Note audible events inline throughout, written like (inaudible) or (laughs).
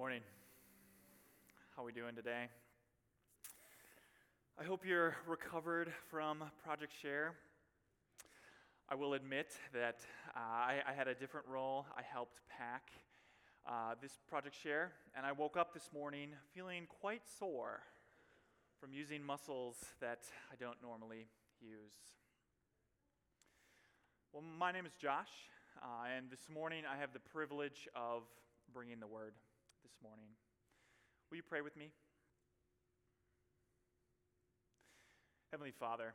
Morning. How are we doing today? I hope you're recovered from Project Share. I will admit that uh, I, I, had a different role. I helped pack uh, this Project Share, and I woke up this morning feeling quite sore from using muscles that I don't normally use. Well, my name is Josh, uh, and this morning I have the privilege of bringing the word this morning. Will you pray with me? Heavenly Father,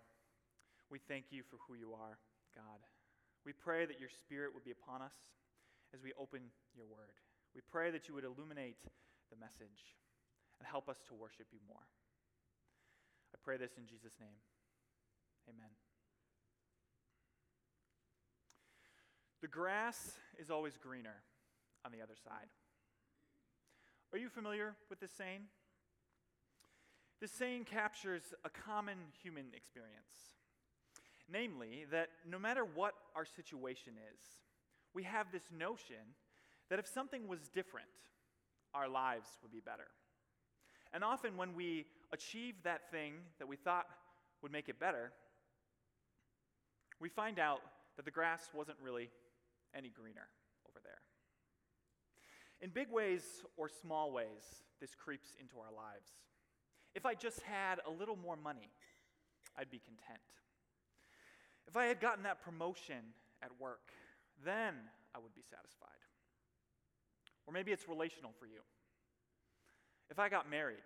we thank you for who you are, God. We pray that your Spirit would be upon us as we open your word. We pray that you would illuminate the message and help us to worship you more. I pray this in Jesus' name. Amen. The grass is always greener on the other side. Are you familiar with this saying? This saying captures a common human experience. Namely, that no matter what our situation is, we have this notion that if something was different, our lives would be better. And often, when we achieve that thing that we thought would make it better, we find out that the grass wasn't really any greener. In big ways or small ways, this creeps into our lives. If I just had a little more money, I'd be content. If I had gotten that promotion at work, then I would be satisfied. Or maybe it's relational for you. If I got married,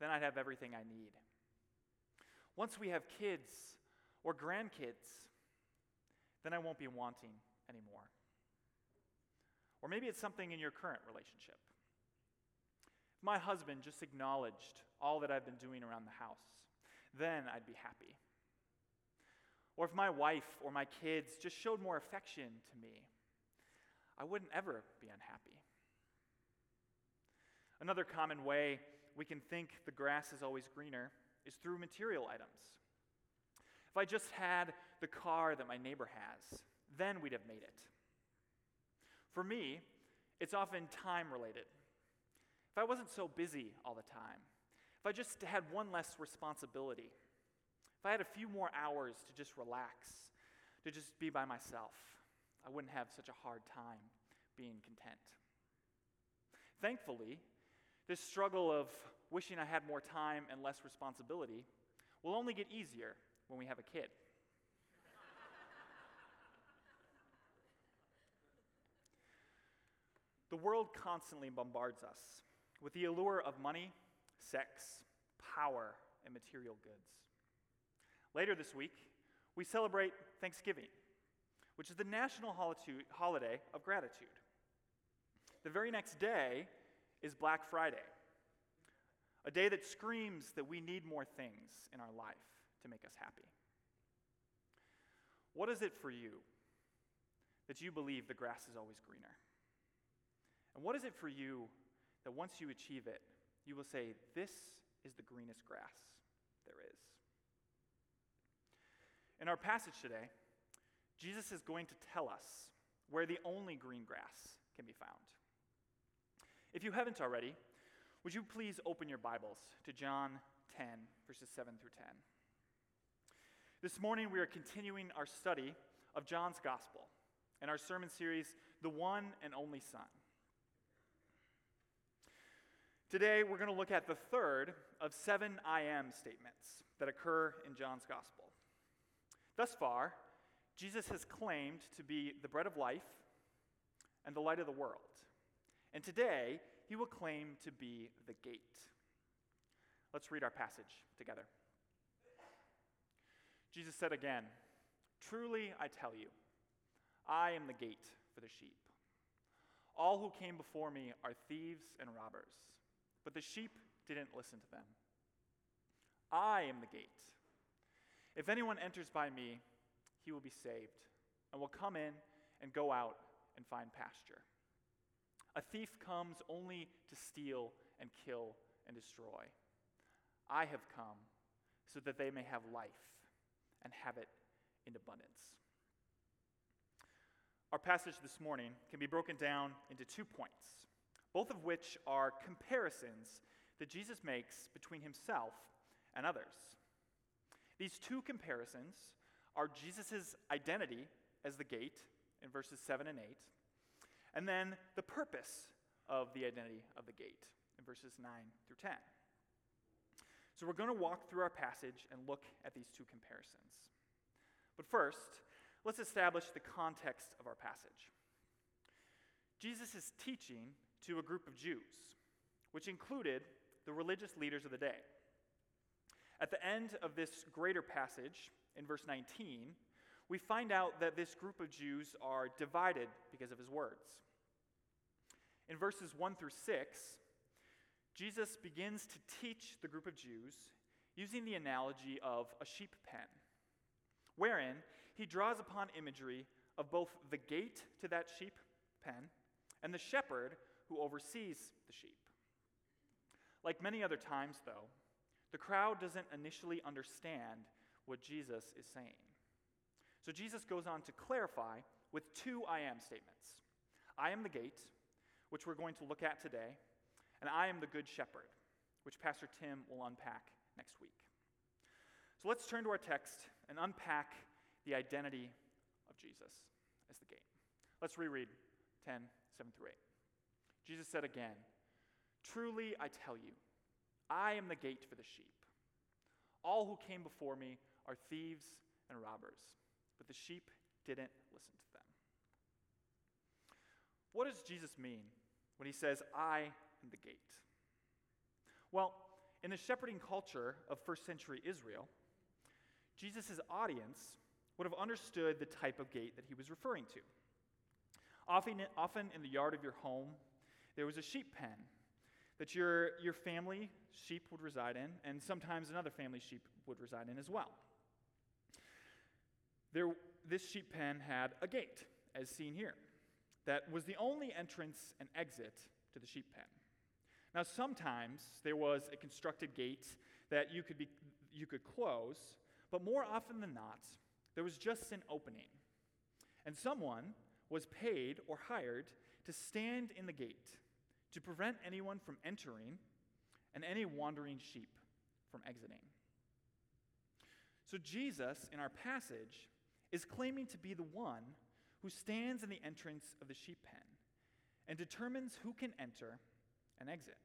then I'd have everything I need. Once we have kids or grandkids, then I won't be wanting anymore. Or maybe it's something in your current relationship. If my husband just acknowledged all that I've been doing around the house, then I'd be happy. Or if my wife or my kids just showed more affection to me, I wouldn't ever be unhappy. Another common way we can think the grass is always greener is through material items. If I just had the car that my neighbor has, then we'd have made it. For me, it's often time related. If I wasn't so busy all the time, if I just had one less responsibility, if I had a few more hours to just relax, to just be by myself, I wouldn't have such a hard time being content. Thankfully, this struggle of wishing I had more time and less responsibility will only get easier when we have a kid. The world constantly bombards us with the allure of money, sex, power, and material goods. Later this week, we celebrate Thanksgiving, which is the national holiday of gratitude. The very next day is Black Friday, a day that screams that we need more things in our life to make us happy. What is it for you that you believe the grass is always greener? And what is it for you that once you achieve it, you will say, This is the greenest grass there is? In our passage today, Jesus is going to tell us where the only green grass can be found. If you haven't already, would you please open your Bibles to John 10, verses 7 through 10? This morning, we are continuing our study of John's Gospel in our sermon series, The One and Only Son. Today, we're going to look at the third of seven I am statements that occur in John's Gospel. Thus far, Jesus has claimed to be the bread of life and the light of the world. And today, he will claim to be the gate. Let's read our passage together. Jesus said again, Truly I tell you, I am the gate for the sheep. All who came before me are thieves and robbers but the sheep didn't listen to them. I am the gate. If anyone enters by me, he will be saved, and will come in and go out and find pasture. A thief comes only to steal and kill and destroy. I have come so that they may have life and have it in abundance. Our passage this morning can be broken down into two points both of which are comparisons that Jesus makes between himself and others. These two comparisons are Jesus' identity as the gate in verses 7 and 8, and then the purpose of the identity of the gate in verses 9 through 10. So we're going to walk through our passage and look at these two comparisons. But first, let's establish the context of our passage. Jesus is teaching to a group of Jews, which included the religious leaders of the day. At the end of this greater passage, in verse 19, we find out that this group of Jews are divided because of his words. In verses 1 through 6, Jesus begins to teach the group of Jews using the analogy of a sheep pen, wherein he draws upon imagery of both the gate to that sheep pen and the shepherd who oversees the sheep. Like many other times, though, the crowd doesn't initially understand what Jesus is saying. So Jesus goes on to clarify with two I am statements I am the gate, which we're going to look at today, and I am the good shepherd, which Pastor Tim will unpack next week. So let's turn to our text and unpack the identity of Jesus as the gate. Let's reread 10, 7 through 8. Jesus said again, Truly I tell you, I am the gate for the sheep. All who came before me are thieves and robbers, but the sheep didn't listen to them. What does Jesus mean when he says, I am the gate? Well, in the shepherding culture of first century Israel, Jesus' audience would have understood the type of gate that he was referring to. Often, often in the yard of your home, there was a sheep pen that your, your family sheep would reside in, and sometimes another family sheep would reside in as well. There, this sheep pen had a gate, as seen here, that was the only entrance and exit to the sheep pen. Now, sometimes there was a constructed gate that you could, be, you could close, but more often than not, there was just an opening. And someone was paid or hired to stand in the gate to prevent anyone from entering and any wandering sheep from exiting. So, Jesus, in our passage, is claiming to be the one who stands in the entrance of the sheep pen and determines who can enter and exit.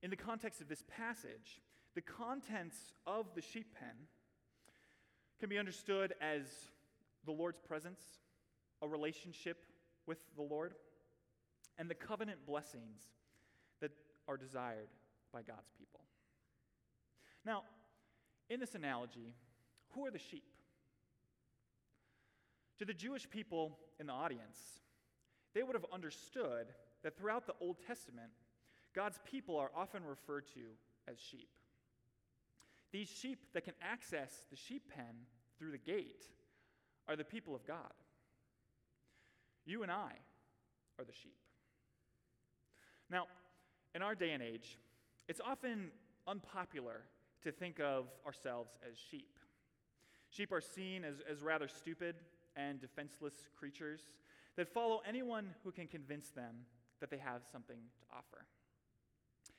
In the context of this passage, the contents of the sheep pen can be understood as the Lord's presence, a relationship with the Lord, and the covenant blessings that are desired by God's people. Now, in this analogy, who are the sheep? To the Jewish people in the audience, they would have understood that throughout the Old Testament, God's people are often referred to as sheep. These sheep that can access the sheep pen through the gate are the people of God. You and I are the sheep. Now, in our day and age, it's often unpopular to think of ourselves as sheep. Sheep are seen as, as rather stupid and defenseless creatures that follow anyone who can convince them that they have something to offer.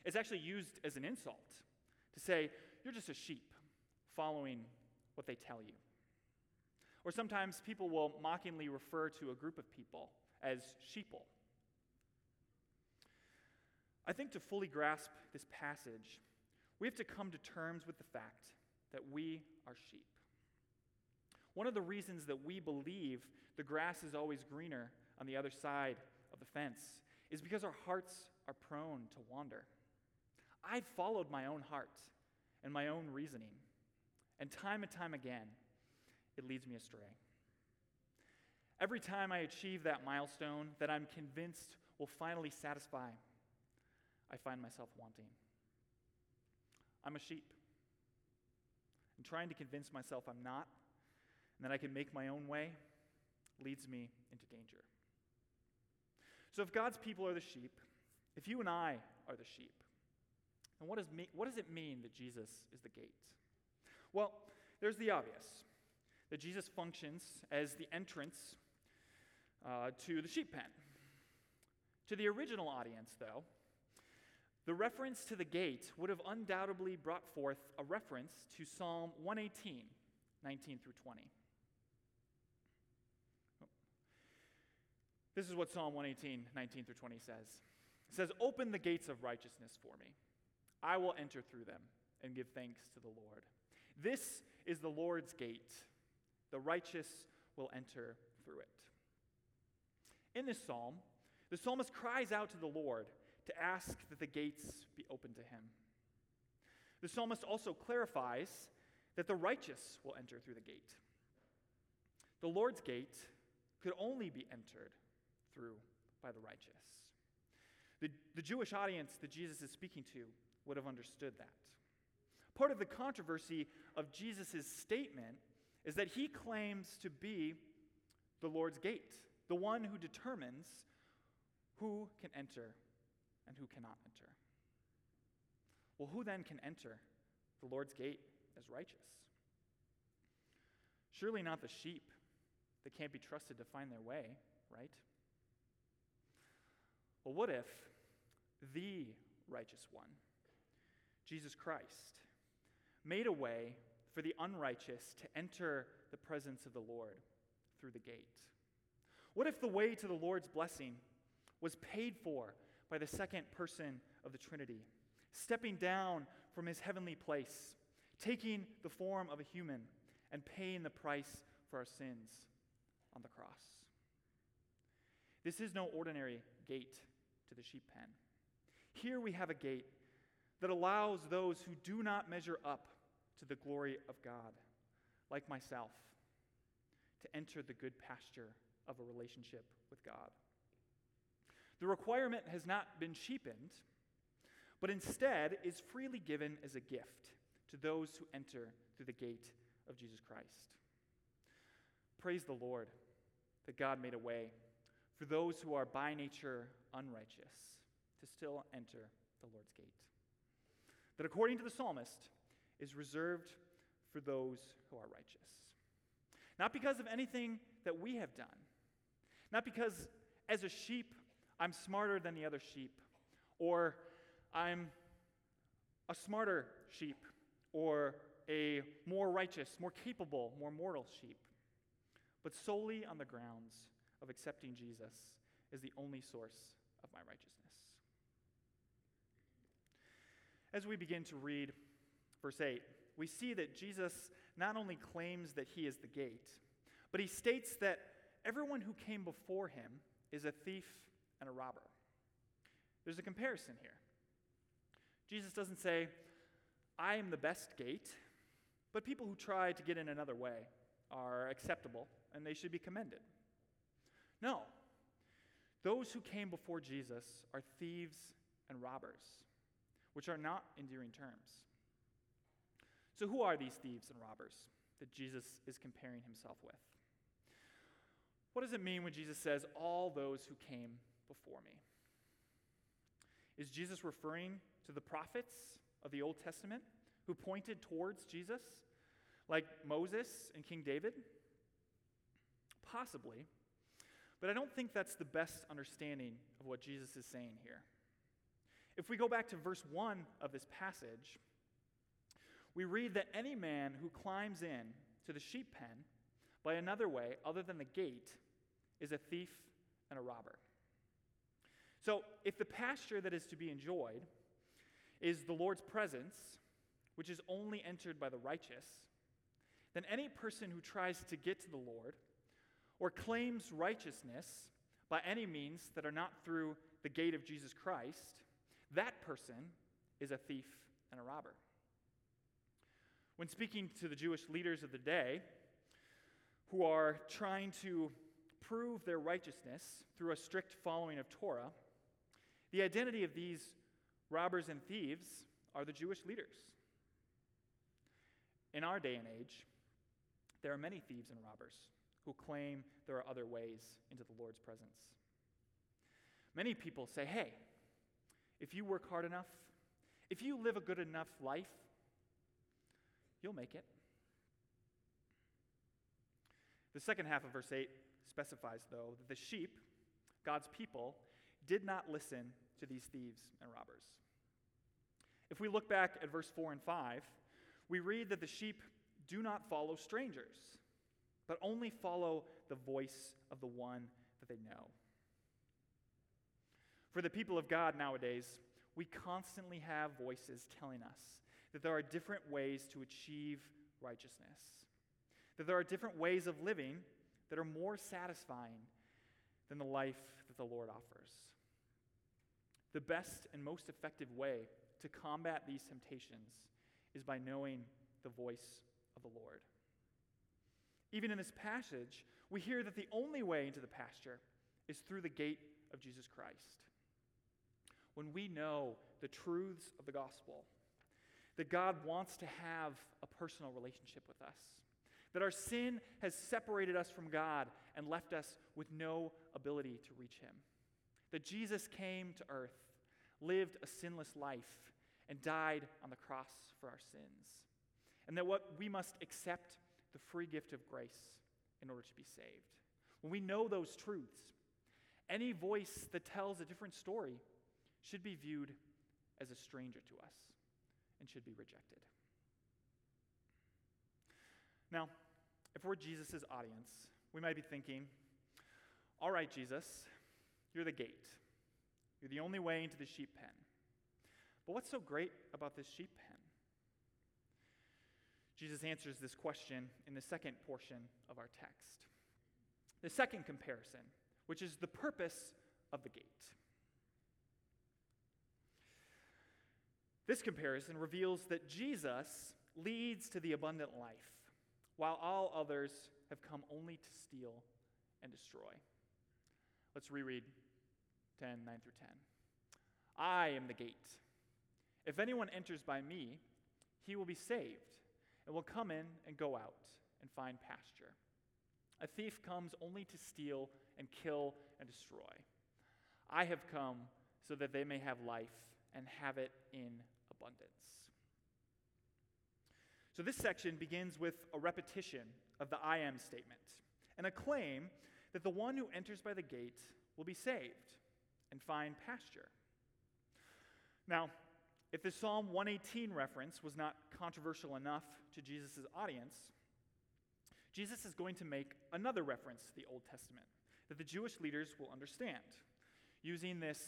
It's actually used as an insult to say, you're just a sheep following what they tell you. Or sometimes people will mockingly refer to a group of people as sheeple. I think to fully grasp this passage, we have to come to terms with the fact that we are sheep. One of the reasons that we believe the grass is always greener on the other side of the fence is because our hearts are prone to wander. I've followed my own heart and my own reasoning, and time and time again, it leads me astray. Every time I achieve that milestone that I'm convinced will finally satisfy, I find myself wanting. I'm a sheep. And trying to convince myself I'm not, and that I can make my own way, leads me into danger. So, if God's people are the sheep, if you and I are the sheep, then what does, me, what does it mean that Jesus is the gate? Well, there's the obvious that Jesus functions as the entrance uh, to the sheep pen. To the original audience, though, the reference to the gate would have undoubtedly brought forth a reference to Psalm 118, 19 through 20. This is what Psalm 118, 19 through 20 says. It says, Open the gates of righteousness for me. I will enter through them and give thanks to the Lord. This is the Lord's gate. The righteous will enter through it. In this psalm, the psalmist cries out to the Lord to ask that the gates be opened to him. The psalmist also clarifies that the righteous will enter through the gate. The Lord's gate could only be entered through by the righteous. The, the Jewish audience that Jesus is speaking to would have understood that. Part of the controversy of Jesus' statement is that he claims to be the Lord's gate, the one who determines who can enter and who cannot enter. Well, who then can enter the Lord's gate as righteous? Surely not the sheep that can't be trusted to find their way, right? Well, what if the righteous one, Jesus Christ, made a way for the unrighteous to enter the presence of the Lord through the gate? What if the way to the Lord's blessing was paid for by the second person of the Trinity, stepping down from his heavenly place, taking the form of a human, and paying the price for our sins on the cross? This is no ordinary gate to the sheep pen. Here we have a gate that allows those who do not measure up to the glory of God, like myself, to enter the good pasture of a relationship with God. The requirement has not been cheapened, but instead is freely given as a gift to those who enter through the gate of Jesus Christ. Praise the Lord that God made a way for those who are by nature unrighteous to still enter the Lord's gate. That according to the psalmist is reserved for those who are righteous. Not because of anything that we have done, not because as a sheep I'm smarter than the other sheep, or I'm a smarter sheep, or a more righteous, more capable, more mortal sheep, but solely on the grounds of accepting Jesus as the only source of my righteousness. As we begin to read verse 8, we see that Jesus not only claims that he is the gate, but he states that everyone who came before him is a thief and a robber. There's a comparison here. Jesus doesn't say, I am the best gate, but people who try to get in another way are acceptable and they should be commended. No. Those who came before Jesus are thieves and robbers, which are not endearing terms. So, who are these thieves and robbers that Jesus is comparing himself with? What does it mean when Jesus says, all those who came before me. Is Jesus referring to the prophets of the Old Testament who pointed towards Jesus, like Moses and King David? Possibly. But I don't think that's the best understanding of what Jesus is saying here. If we go back to verse 1 of this passage, we read that any man who climbs in to the sheep pen by another way other than the gate is a thief and a robber. So, if the pasture that is to be enjoyed is the Lord's presence, which is only entered by the righteous, then any person who tries to get to the Lord or claims righteousness by any means that are not through the gate of Jesus Christ, that person is a thief and a robber. When speaking to the Jewish leaders of the day who are trying to prove their righteousness through a strict following of Torah, the identity of these robbers and thieves are the Jewish leaders. In our day and age, there are many thieves and robbers who claim there are other ways into the Lord's presence. Many people say, hey, if you work hard enough, if you live a good enough life, you'll make it. The second half of verse 8 specifies, though, that the sheep, God's people, did not listen to these thieves and robbers. If we look back at verse 4 and 5, we read that the sheep do not follow strangers, but only follow the voice of the one that they know. For the people of God nowadays, we constantly have voices telling us that there are different ways to achieve righteousness, that there are different ways of living that are more satisfying than the life that the Lord offers. The best and most effective way to combat these temptations is by knowing the voice of the Lord. Even in this passage, we hear that the only way into the pasture is through the gate of Jesus Christ. When we know the truths of the gospel, that God wants to have a personal relationship with us, that our sin has separated us from God and left us with no ability to reach Him, that Jesus came to earth, lived a sinless life, and died on the cross for our sins, and that what we must accept the free gift of grace in order to be saved. When we know those truths, any voice that tells a different story should be viewed as a stranger to us and should be rejected. Now, if we're Jesus' audience, we might be thinking, all right, Jesus, you're the gate. You're the only way into the sheep pen. But what's so great about this sheep pen? Jesus answers this question in the second portion of our text. The second comparison, which is the purpose of the gate. This comparison reveals that Jesus leads to the abundant life, while all others have come only to steal and destroy. Let's reread 10, 9 through 10. I am the gate. If anyone enters by me, he will be saved, and will come in and go out and find pasture. A thief comes only to steal and kill and destroy. I have come so that they may have life and have it in abundance. So, this section begins with a repetition of the I am statement and a claim that the one who enters by the gate will be saved and find pasture. Now, if the Psalm 118 reference was not controversial enough to Jesus' audience, Jesus is going to make another reference to the Old Testament that the Jewish leaders will understand, using this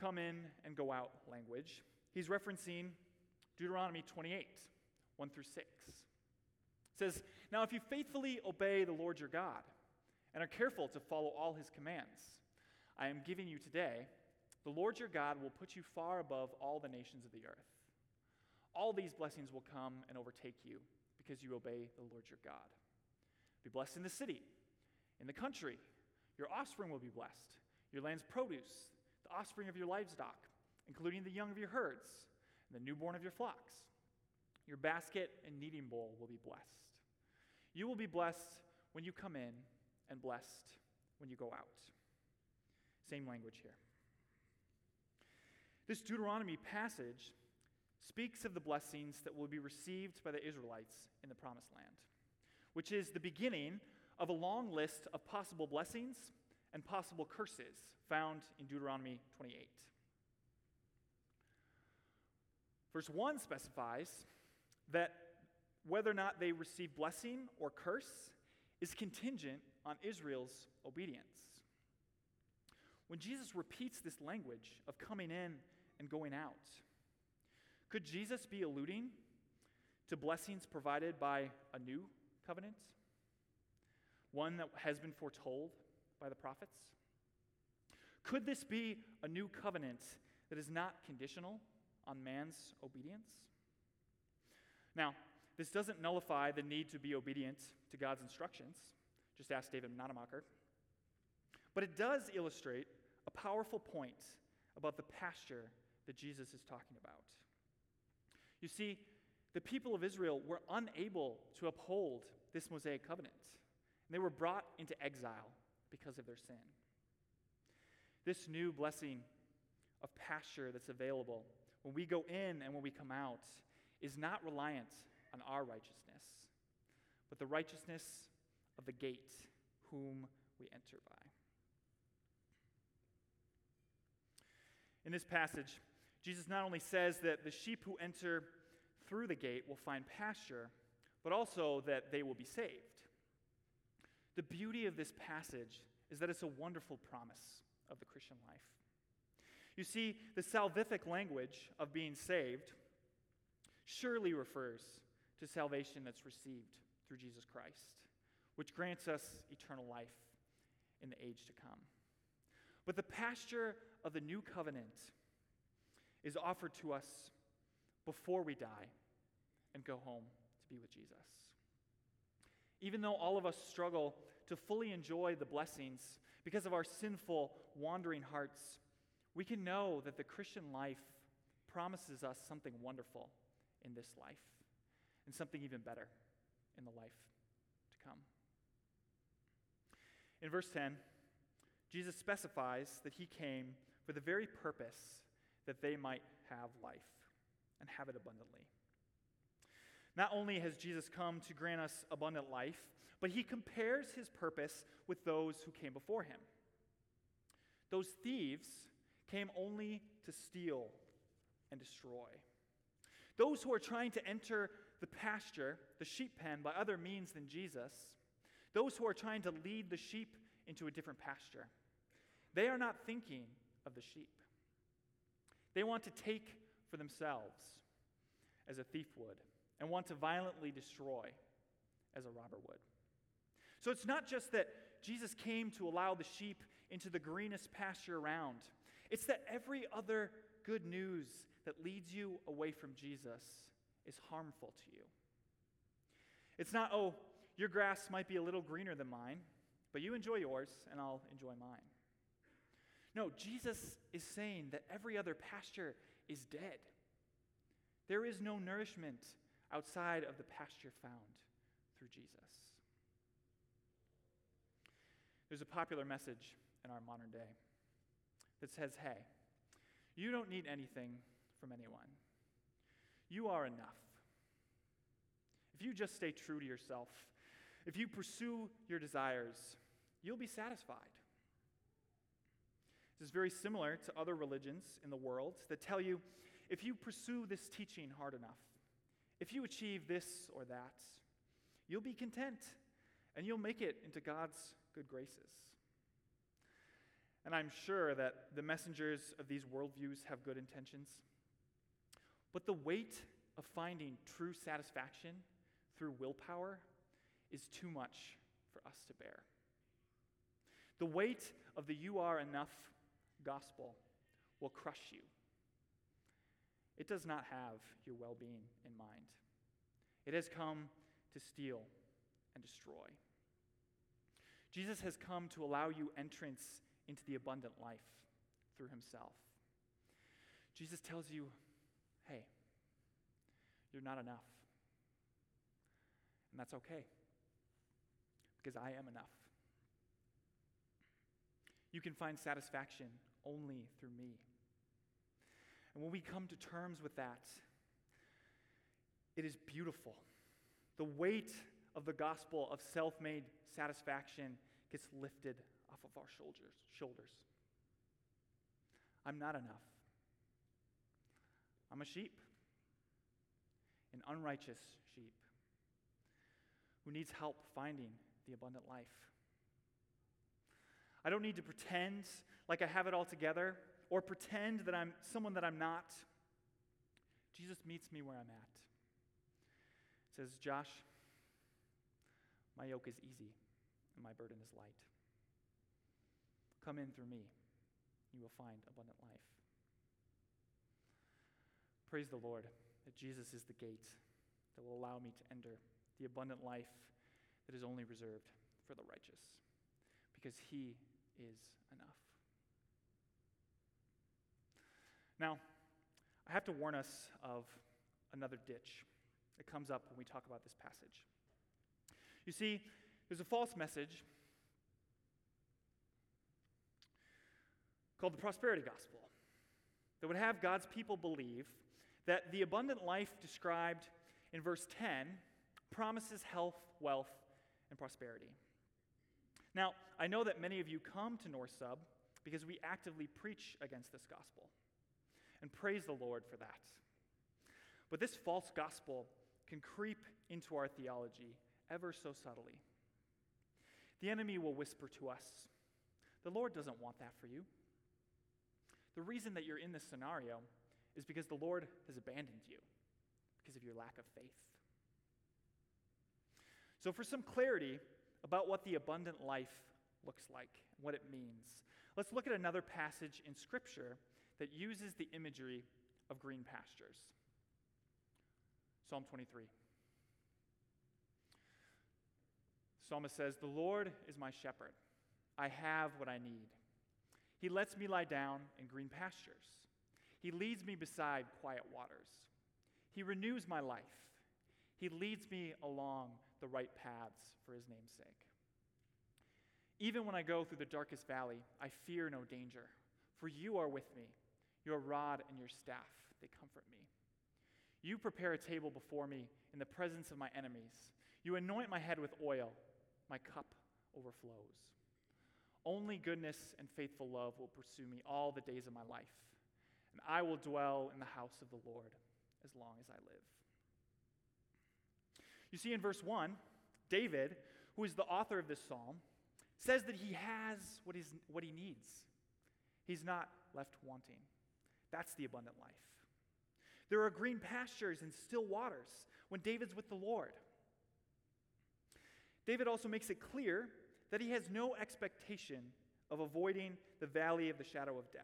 come in and go out language He's referencing Deuteronomy 28, 1 through 6. It says, Now if you faithfully obey the Lord your God and are careful to follow all his commands, I am giving you today, the Lord your God will put you far above all the nations of the earth. All these blessings will come and overtake you because you obey the Lord your God. Be blessed in the city, in the country. Your offspring will be blessed, your land's produce, the offspring of your livestock including the young of your herds and the newborn of your flocks. Your basket and kneading bowl will be blessed. You will be blessed when you come in and blessed when you go out. Same language here. This Deuteronomy passage speaks of the blessings that will be received by the Israelites in the promised land, which is the beginning of a long list of possible blessings and possible curses found in Deuteronomy 28. Verse 1 specifies that whether or not they receive blessing or curse is contingent on Israel's obedience. When Jesus repeats this language of coming in and going out, could Jesus be alluding to blessings provided by a new covenant? One that has been foretold by the prophets? Could this be a new covenant that is not conditional on man's obedience? Now, this doesn't nullify the need to be obedient to God's instructions. Just ask David Nonemacher. But it does illustrate a powerful point about the pasture that Jesus is talking about. You see, the people of Israel were unable to uphold this Mosaic covenant, and they were brought into exile because of their sin. This new blessing of pasture that's available when we go in and when we come out, is not reliant on our righteousness, but the righteousness of the gate whom we enter by. In this passage, Jesus not only says that the sheep who enter through the gate will find pasture, but also that they will be saved. The beauty of this passage is that it's a wonderful promise of the Christian life. You see, the salvific language of being saved surely refers to salvation that's received through Jesus Christ, which grants us eternal life in the age to come. But the pasture of the new covenant is offered to us before we die and go home to be with Jesus. Even though all of us struggle to fully enjoy the blessings because of our sinful, wandering hearts, we can know that the Christian life promises us something wonderful in this life and something even better in the life to come. In verse 10, Jesus specifies that he came for the very purpose that they might have life and have it abundantly. Not only has Jesus come to grant us abundant life, but he compares his purpose with those who came before him. Those thieves came only to steal and destroy. Those who are trying to enter the pasture, the sheep pen, by other means than Jesus, those who are trying to lead the sheep into a different pasture, they are not thinking of the sheep. They want to take for themselves as a thief would, and want to violently destroy as a robber would. So it's not just that Jesus came to allow the sheep into the greenest pasture around, it's that every other good news that leads you away from Jesus is harmful to you. It's not, oh, your grass might be a little greener than mine, but you enjoy yours and I'll enjoy mine. No, Jesus is saying that every other pasture is dead. There is no nourishment outside of the pasture found through Jesus. There's a popular message in our modern day that says, hey, you don't need anything from anyone. You are enough. If you just stay true to yourself, if you pursue your desires, you'll be satisfied. This is very similar to other religions in the world that tell you if you pursue this teaching hard enough, if you achieve this or that, you'll be content and you'll make it into God's good graces. And I'm sure that the messengers of these worldviews have good intentions. But the weight of finding true satisfaction through willpower is too much for us to bear. The weight of the you are enough gospel will crush you. It does not have your well being in mind. It has come to steal and destroy. Jesus has come to allow you entrance into the abundant life through himself. Jesus tells you, hey, you're not enough. And that's okay, because I am enough. You can find satisfaction only through me. And when we come to terms with that, it is beautiful. The weight of the gospel of self made satisfaction gets lifted off of our shoulders. shoulders. I'm not enough. I'm a sheep, an unrighteous sheep who needs help finding the abundant life. I don't need to pretend like I have it all together or pretend that I'm someone that I'm not. Jesus meets me where I'm at. He says, Josh, my yoke is easy and my burden is light. Come in through me, you will find abundant life. Praise the Lord that Jesus is the gate that will allow me to enter the abundant life that is only reserved for the righteous, because he is enough. Now, I have to warn us of another ditch that comes up when we talk about this passage. You see, there's a false message called the prosperity gospel that would have God's people believe that the abundant life described in verse 10 promises health, wealth, and prosperity. Now, I know that many of you come to North Sub because we actively preach against this gospel. And praise the Lord for that. But this false gospel can creep into our theology ever so subtly. The enemy will whisper to us, The Lord doesn't want that for you. The reason that you're in this scenario is because the Lord has abandoned you because of your lack of faith. So, for some clarity about what the abundant life looks like what it means, let's look at another passage in Scripture that uses the imagery of green pastures. Psalm 23. Psalmist says, The Lord is my shepherd. I have what I need. He lets me lie down in green pastures. He leads me beside quiet waters. He renews my life. He leads me along the right paths for his name's sake. Even when I go through the darkest valley, I fear no danger, for you are with me. Your rod and your staff, they comfort me. You prepare a table before me in the presence of my enemies. You anoint my head with oil, my cup overflows. Only goodness and faithful love will pursue me all the days of my life, and I will dwell in the house of the Lord as long as I live. You see, in verse 1, David, who is the author of this psalm, says that he has what, what he needs. He's not left wanting. That's the abundant life. There are green pastures and still waters when David's with the Lord. David also makes it clear that he has no expectation of avoiding the valley of the shadow of death.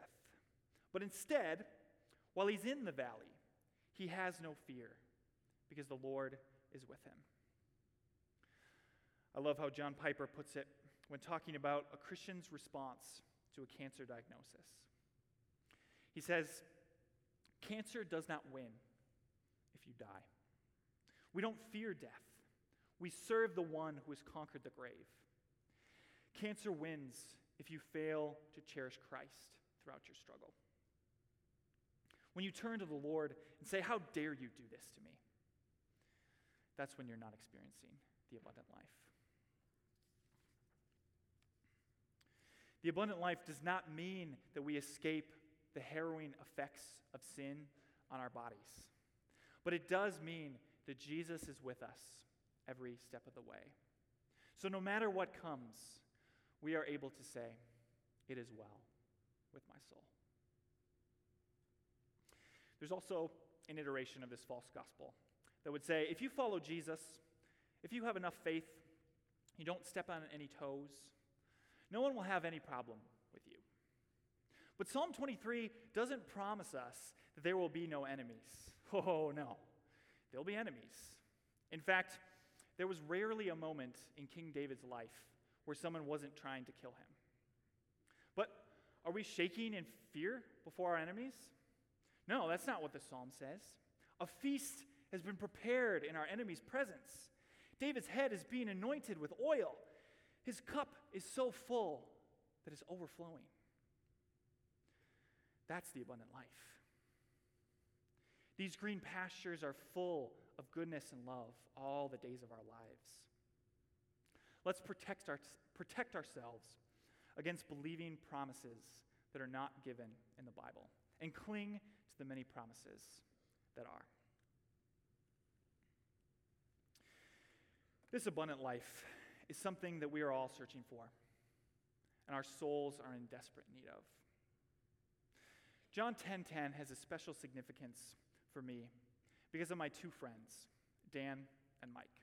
But instead, while he's in the valley, he has no fear because the Lord is with him. I love how John Piper puts it when talking about a Christian's response to a cancer diagnosis. He says, Cancer does not win if you die. We don't fear death. We serve the one who has conquered the grave. Cancer wins if you fail to cherish Christ throughout your struggle. When you turn to the Lord and say, How dare you do this to me? That's when you're not experiencing the abundant life. The abundant life does not mean that we escape the harrowing effects of sin on our bodies, but it does mean that Jesus is with us every step of the way. So no matter what comes, we are able to say, It is well with my soul. There's also an iteration of this false gospel that would say if you follow Jesus, if you have enough faith, you don't step on any toes, no one will have any problem with you. But Psalm 23 doesn't promise us that there will be no enemies. (laughs) Oh, no. There'll be enemies. In fact, there was rarely a moment in King David's life where someone wasn't trying to kill him. But are we shaking in fear before our enemies? No, that's not what the psalm says. A feast has been prepared in our enemy's presence. David's head is being anointed with oil. His cup is so full that it's overflowing. That's the abundant life. These green pastures are full of goodness and love all the days of our lives. Let's protect, our, protect ourselves against believing promises that are not given in the Bible and cling to the many promises that are. This abundant life is something that we are all searching for, and our souls are in desperate need of. John 10:10 has a special significance for me because of my two friends, Dan and Mike.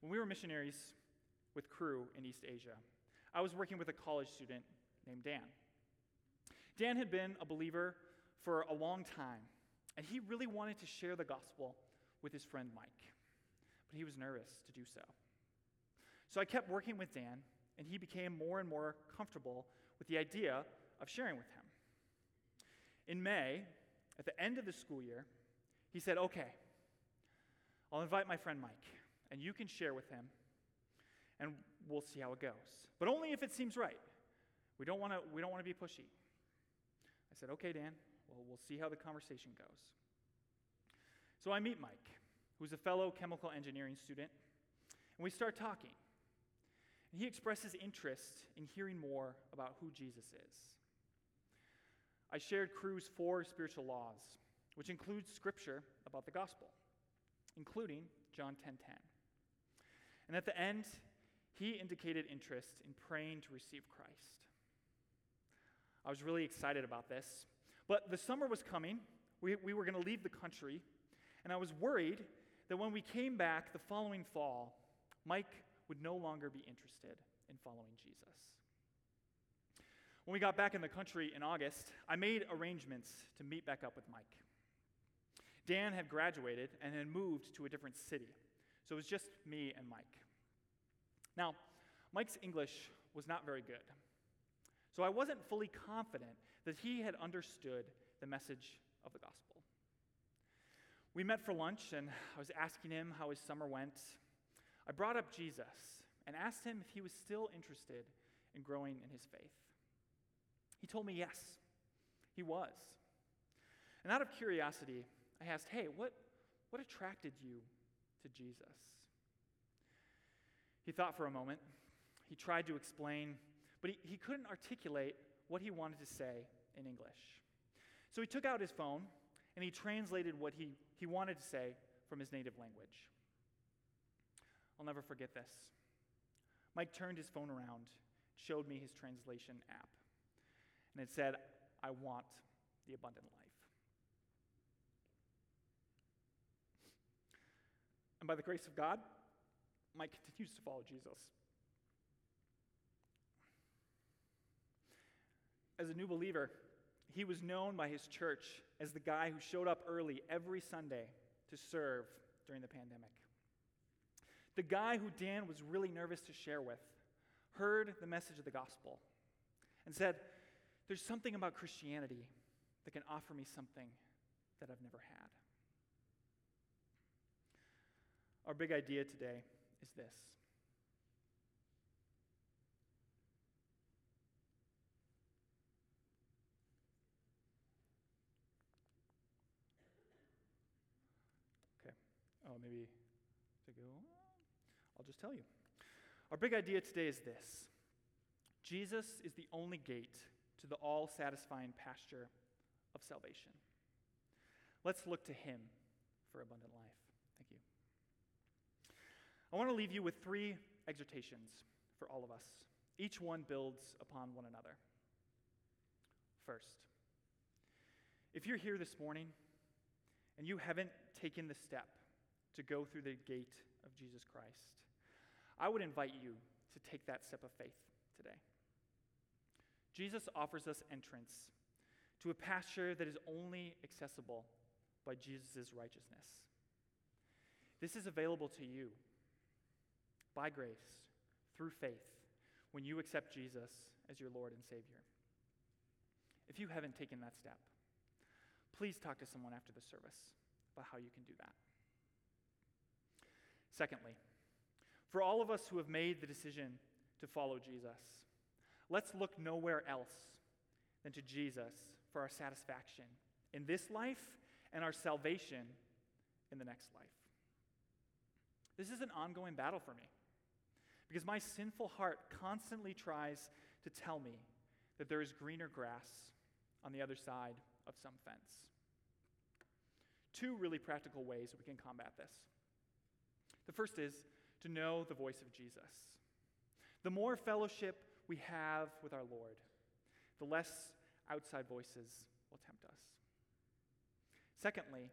When we were missionaries with Cru in East Asia, I was working with a college student named Dan. Dan had been a believer for a long time, and he really wanted to share the gospel with his friend Mike, but he was nervous to do so. So I kept working with Dan, and he became more and more comfortable with the idea of sharing with him. In May, at the end of the school year, he said, Okay, I'll invite my friend Mike, and you can share with him, and we'll see how it goes. But only if it seems right. We don't want to be pushy. I said, Okay, Dan, well, we'll see how the conversation goes. So I meet Mike, who's a fellow chemical engineering student, and we start talking. And he expresses interest in hearing more about who Jesus is. I shared Cru's four spiritual laws, which includes scripture about the gospel, including John 10:10. 10, 10. And at the end, he indicated interest in praying to receive Christ. I was really excited about this. But the summer was coming. We, we were going to leave the country. And I was worried that when we came back the following fall, Mike would no longer be interested in following Jesus. When we got back in the country in August, I made arrangements to meet back up with Mike. Dan had graduated and had moved to a different city, so it was just me and Mike. Now, Mike's English was not very good, so I wasn't fully confident that he had understood the message of the gospel. We met for lunch, and I was asking him how his summer went. I brought up Jesus and asked him if he was still interested in growing in his faith. He told me yes, he was. And out of curiosity, I asked, Hey, what, what attracted you to Jesus? He thought for a moment. He tried to explain, but he, he couldn't articulate what he wanted to say in English. So he took out his phone and he translated what he, he wanted to say from his native language. I'll never forget this. Mike turned his phone around, showed me his translation app, and it said, I want the abundant life. And by the grace of God, Mike continues to follow Jesus. As a new believer, he was known by his church as the guy who showed up early every Sunday to serve during the pandemic. The guy who Dan was really nervous to share with heard the message of the gospel and said, There's something about Christianity that can offer me something that I've never had. Our big idea today is this Okay. Oh, maybe to go. I'll just tell you. Our big idea today is this Jesus is the only gate to the all satisfying pasture of salvation. Let's look to him for abundant life. Thank you. I want to leave you with three exhortations for all of us. Each one builds upon one another. First, if you're here this morning and you haven't taken the step to go through the gate of Jesus Christ, I would invite you to take that step of faith today. Jesus offers us entrance to a pasture that is only accessible by Jesus' righteousness. This is available to you by grace through faith when you accept Jesus as your Lord and Savior. If you haven't taken that step, please talk to someone after the service about how you can do that. Secondly, for all of us who have made the decision to follow Jesus, let's look nowhere else than to Jesus for our satisfaction in this life and our salvation in the next life. This is an ongoing battle for me because my sinful heart constantly tries to tell me that there is greener grass on the other side of some fence. Two really practical ways we can combat this. The first is to know the voice of Jesus. The more fellowship we have with our Lord, the less outside voices will tempt us. Secondly,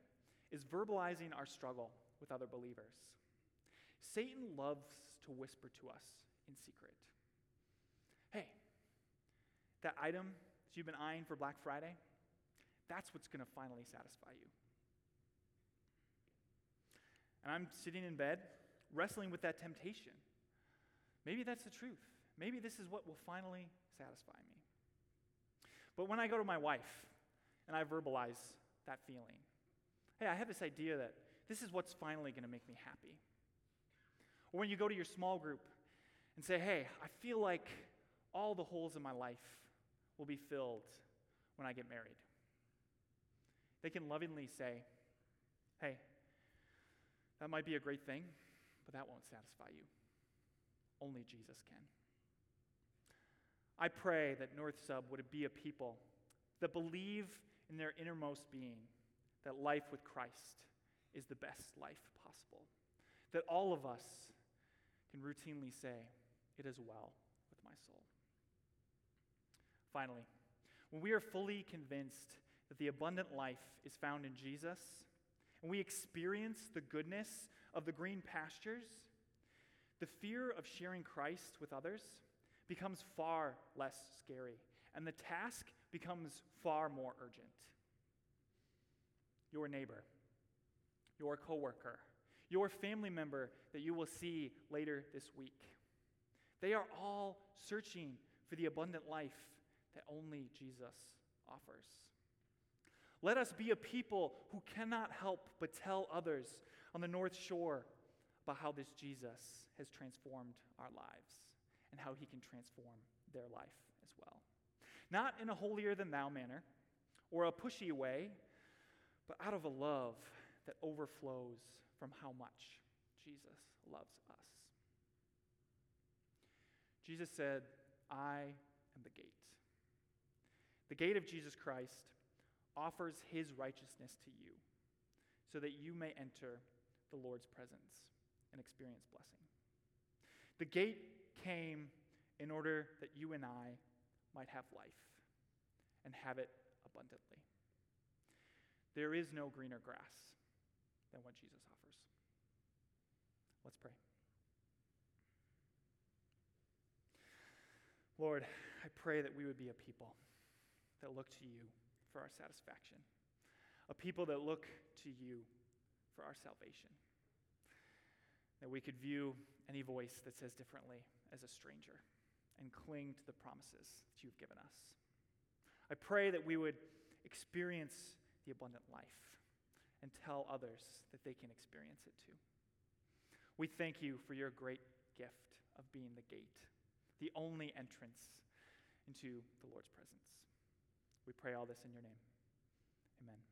is verbalizing our struggle with other believers. Satan loves to whisper to us in secret. Hey, that item that you've been eyeing for Black Friday, that's what's going to finally satisfy you. And I'm sitting in bed wrestling with that temptation. Maybe that's the truth. Maybe this is what will finally satisfy me. But when I go to my wife and I verbalize that feeling, hey, I have this idea that this is what's finally going to make me happy. Or when you go to your small group and say, hey, I feel like all the holes in my life will be filled when I get married. They can lovingly say, hey, that might be a great thing, but that won't satisfy you. Only Jesus can. I pray that North Sub would be a people that believe in their innermost being that life with Christ is the best life possible. That all of us can routinely say, It is well with my soul. Finally, when we are fully convinced that the abundant life is found in Jesus, and we experience the goodness of the green pastures, the fear of sharing Christ with others becomes far less scary, and the task becomes far more urgent. Your neighbor, your coworker, your family member that you will see later this week. They are all searching for the abundant life that only Jesus offers. Let us be a people who cannot help but tell others on the North Shore about how this Jesus has transformed our lives and how he can transform their life as well. Not in a holier than thou manner or a pushy way, but out of a love that overflows from how much Jesus loves us. Jesus said, I am the gate. The gate of Jesus Christ offers his righteousness to you so that you may enter the Lord's presence and experience blessing. The gate came in order that you and I might have life and have it abundantly. There is no greener grass than what Jesus offers. Let's pray. Lord, I pray that we would be a people that look to you for our satisfaction, a people that look to you for our salvation, that we could view any voice that says differently as a stranger and cling to the promises that you've given us. I pray that we would experience the abundant life and tell others that they can experience it too. We thank you for your great gift of being the gate, the only entrance into the Lord's presence. We pray all this in your name. Amen.